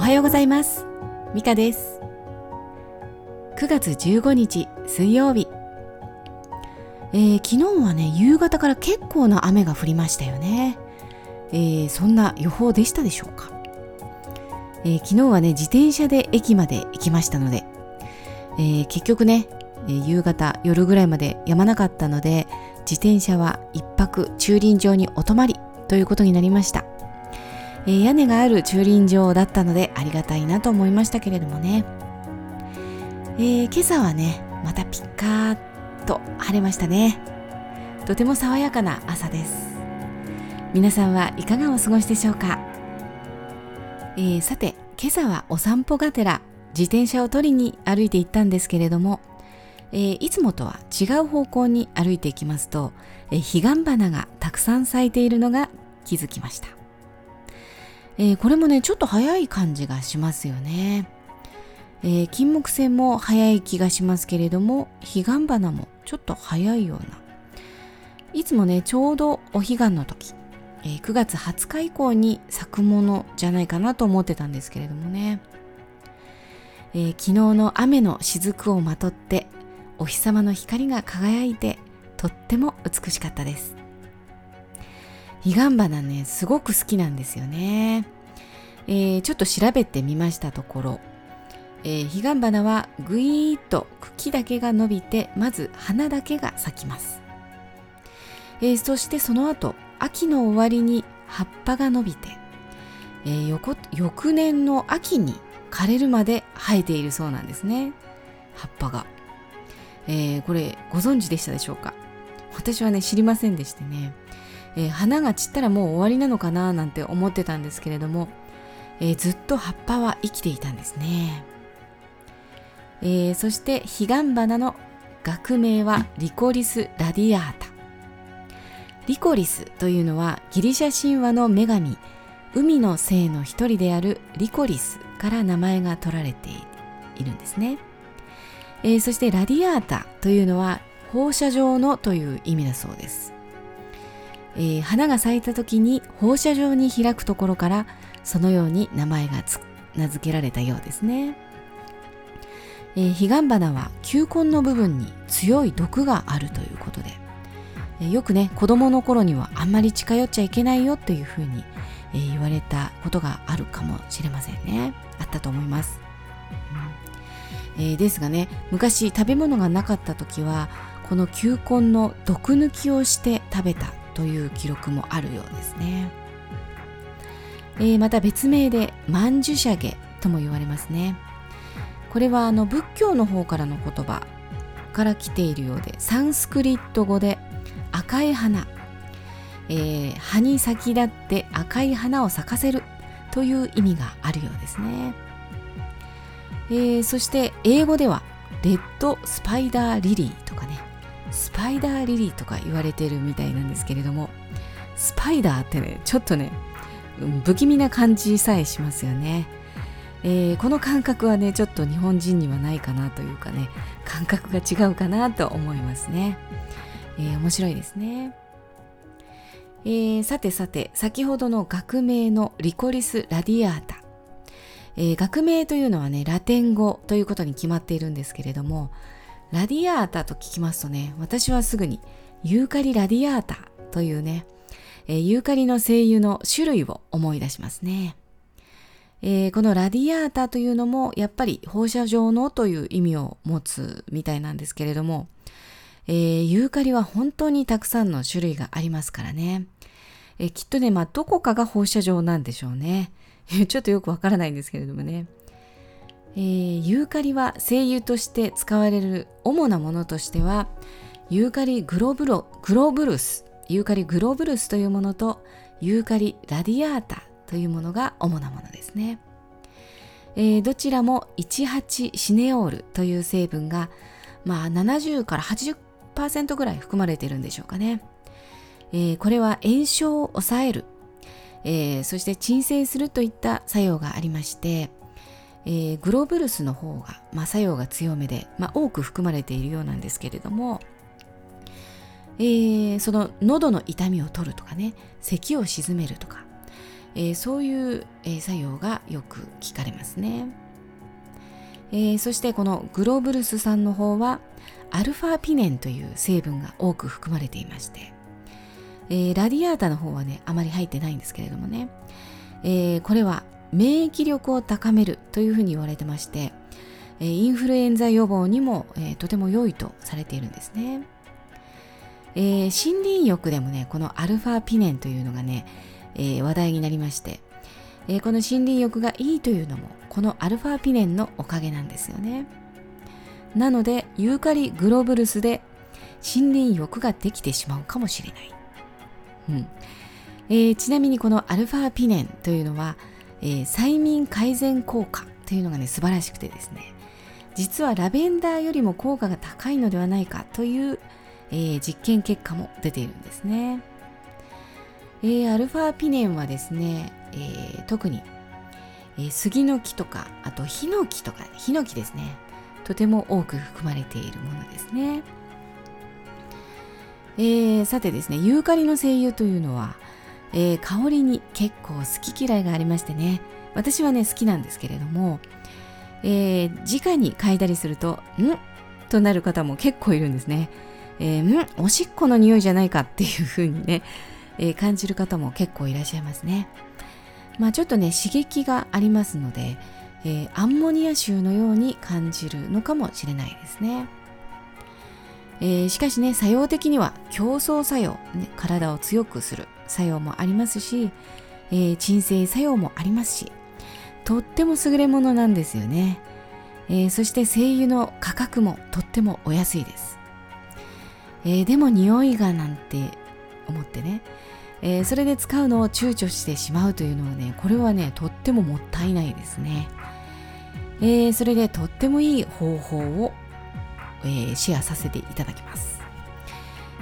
おはようございます。ミカです。9月15日水曜日、えー、昨日はね夕方から結構な雨が降りましたよね、えー、そんな予報でしたでしょうか、えー、昨日はね自転車で駅まで行きましたので、え結局ね、え夕方夜ぐらいまでやまなかったので自転車は一泊駐輪場にお泊まりということになりました。えー、屋根がある駐輪場だったのでありがたいなと思いましたけれどもね、えー、今朝はねまたピッカーッと晴れましたね。とても爽やかな朝です。皆さんはいかがお過ごしでしょうか、えー、さて今朝はお散歩がてら自転車を取りに歩いて行ったんですけれども、えー、いつもとは違う方向に歩いていきますと、えー、彼岸花がたくさん咲いているのが気づきました。えー、これもねちょっと早い感じがしますよね、えー、金木犀も早い気がしますけれども彼岸花もちょっと早いような。いつもねちょうどお彼岸の時、えー、9月20日以降に咲くものじゃないかなと思ってたんですけれどもね、えー、昨日の雨の雫をまとってお日様の光が輝いてとっても美しかったです。彼岸花ねすごく好きなんですよね、えー、ちょっと調べてみましたところ、えー、彼岸花はぐいーっと茎だけが伸びてまず花だけが咲きます、えー、そしてその後秋の終わりに葉っぱが伸びて、えー、翌年の秋に枯れるまで生えているそうなんですね。葉っぱが、えー、これご存知でしたでしょうか？私はね知りませんでしてね。えー、花が散ったらもう終わりなのかななんて思ってたんですけれども、えー、ずっと葉っぱは生きていたんですね、えー、そして彼岸花の学名はリコリス・ラディアータ。リコリスというのはギリシャ神話の女神海の精の一人であるリコリスから名前が取られているんですね、えー、そしてラディアータというのは放射状のという意味だそうです。えー、花が咲いた時に放射状に開くところからそのように名前が名付けられたようですね、えー、彼岸花は球根の部分に強い毒があるということで、えー、よくね子供の頃にはあんまり近寄っちゃいけないよっていうふうに、えー、言われたことがあるかもしれませんね。あったと思います、うん、えですがね昔食べ物がなかった時はこの球根の毒抜きをして食べたという記録もあるようですね、えー、また別名で曼殊沙華とも言われますね。これはあの仏教の方からの言葉から来ているようでサンスクリット語で赤い花、えー、葉に先立って赤い花を咲かせるという意味があるようですね、えー、そして英語ではレッドスパイダーリリーとかね。スパイダーリリーとか言われてるみたいなんですけれどもスパイダーってねちょっとね不気味な感じさえしますよね、えー、この感覚はねちょっと日本人にはないかなというかね感覚が違うかなと思いますね、えー、面白いですね。えー、さてさて先ほどの学名のリコリス・ラディアータ、えー、学名というのはねラテン語ということに決まっているんですけれどもラディアータと聞きますとね、私はすぐにユーカリラディアータというね、えー、ユーカリの精油の種類を思い出しますね。えー、このラディアータというのもやっぱり放射状のという意味を持つみたいなんですけれども、えー、ユーカリは本当にたくさんの種類がありますからね。えー、きっとね、まあ、どこかが放射状なんでしょうね。ちょっとよくわからないんですけれどもね。えー、ユーカリは精油として使われる主なものとしてはユーカリグロブログロブルスユーカリグロブルスというものとユーカリラディアータというものが主なものですね、えー、どちらも18シネオールという成分が、まあ、70から80%ぐらい含まれているんでしょうかね、えー、これは炎症を抑える、えー、そして鎮静するといった作用がありましてえー、グローブルスの方が、まあ、作用が強めで、まあ、多く含まれているようなんですけれども、えー、その喉の痛みを取るとかね咳を鎮めるとか、えー、そういう、え、作用がよく聞かれますね、え、そしてこのグローブルス酸の方はアルファピネンという成分が多く含まれていまして、え、ラディアータの方はねあまり入ってないんですけれどもね、え、これは免疫力を高めるというふうに言われてまして、え、インフルエンザ予防にも、え、とても良いとされているんですね、えー、森林浴でもねこのアルファピネンというのがね、え、話題になりまして、え、この森林浴がいいというのもこのアルファピネンのおかげなんですよね。なのでユーカリグロブルスで森林浴ができてしまうかもしれない、うん。えー、ちなみにこのアルファピネンというのは、えー、催眠改善効果というのがね素晴らしくてですね実はラベンダーよりも効果が高いのではないかという、えー、実験結果も出ているんですね。えー、アルファピネンはですね、えー、特に、えー、杉の木とかあとヒノキとかヒノキですねとても多く含まれているものですね、えー、さてですねユーカリの精油というのは、えー、香りに結構好き嫌いがありましてね。私はね好きなんですけれども、えー、直に嗅いだりするとん？となる方も結構いるんですね、えー、ん？おしっこの匂いじゃないかっていうふうにねえー、感じる方も結構いらっしゃいますね。まあちょっとね刺激がありますので、えー、アンモニア臭のように感じるのかもしれないですね。えー、しかしね作用的には競争作用、ね、体を強くする。作用もありますし、えー、鎮静作用もありますしとっても優れものなんですよね、えー、そして精油の価格もとってもお安いです、えー、でも匂いがなんて思ってね、え、それで使うのを躊躇してしまうというのはねこれはねとってももったいないですね、え、それでとってもいい方法を、え、シェアさせていただきます、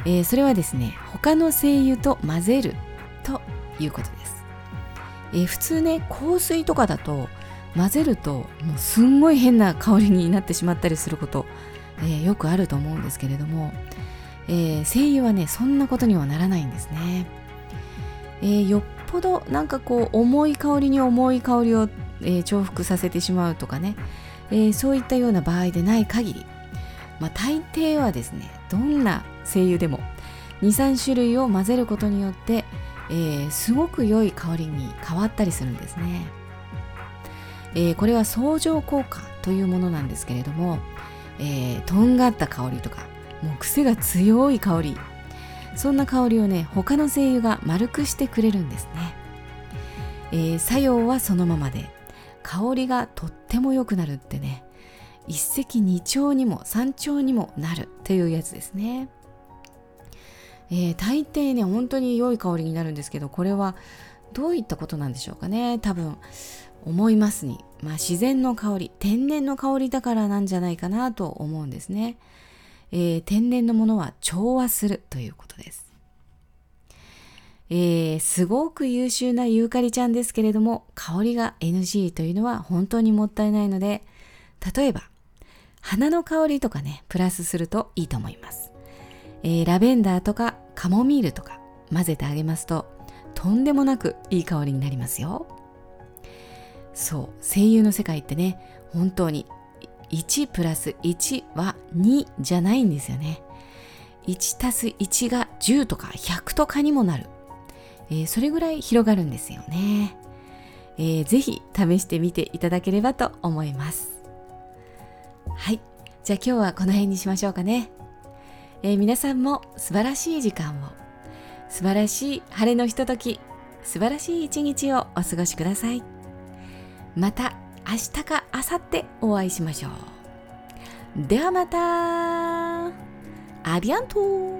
えそれはですね他の精油と混ぜるということです、え普通ね香水とかだと混ぜるともうすんごい変な香りになってしまったりすること、えよくあると思うんですけれども、えー、精油はねそんなことにはならないんですね、えー、よっぽどなんかこう重い香りに重い香りを、えー、重複させてしまうとかね、えそういったような場合でない限り、まあ、大抵はですねどんな精油でも。23種類を混ぜることによって、えすごく良い香りに変わったりするんですね、えこれは相乗効果というものなんですけれども、えとんがった香りとかもう癖が強い香り。そんな香りをね他の精油が丸くしてくれるんですね、えー、作用はそのままで香りがとっても良くなるってね一石二鳥にも三鳥にもなるというやつですね、えー、大抵ね本当に良い香りになるんですけどこれはどういったことなんでしょうかね多分思いますに、まあ、自然の香り天然の香りだからなんじゃないかなと思うんですねえー、天然のものは調和するということです。えー、すごく優秀なユーカリちゃんですけれども、香りが NG というのは本当にもったいないので、例えば、花の香りとかね、プラスするといいと思います。えー、ラベンダーとかカモミールとか混ぜてあげますと、とんでもなくいい香りになりますよ。そう、声優の世界ってね、本当に1プラス1は2じゃないんですよね。1たす1が10とか100とかにもなる。えー、それぐらい広がるんですよね。えー、ぜ試してみていただければと思います。はい。じゃあ今日はこの辺にしましょうかね。えー、皆さんも素晴らしい時間を、素晴らしい晴れのひととき、素晴らしい一日をお過ごしください。また明日か明後日お会いしましょう。ではまたアビアント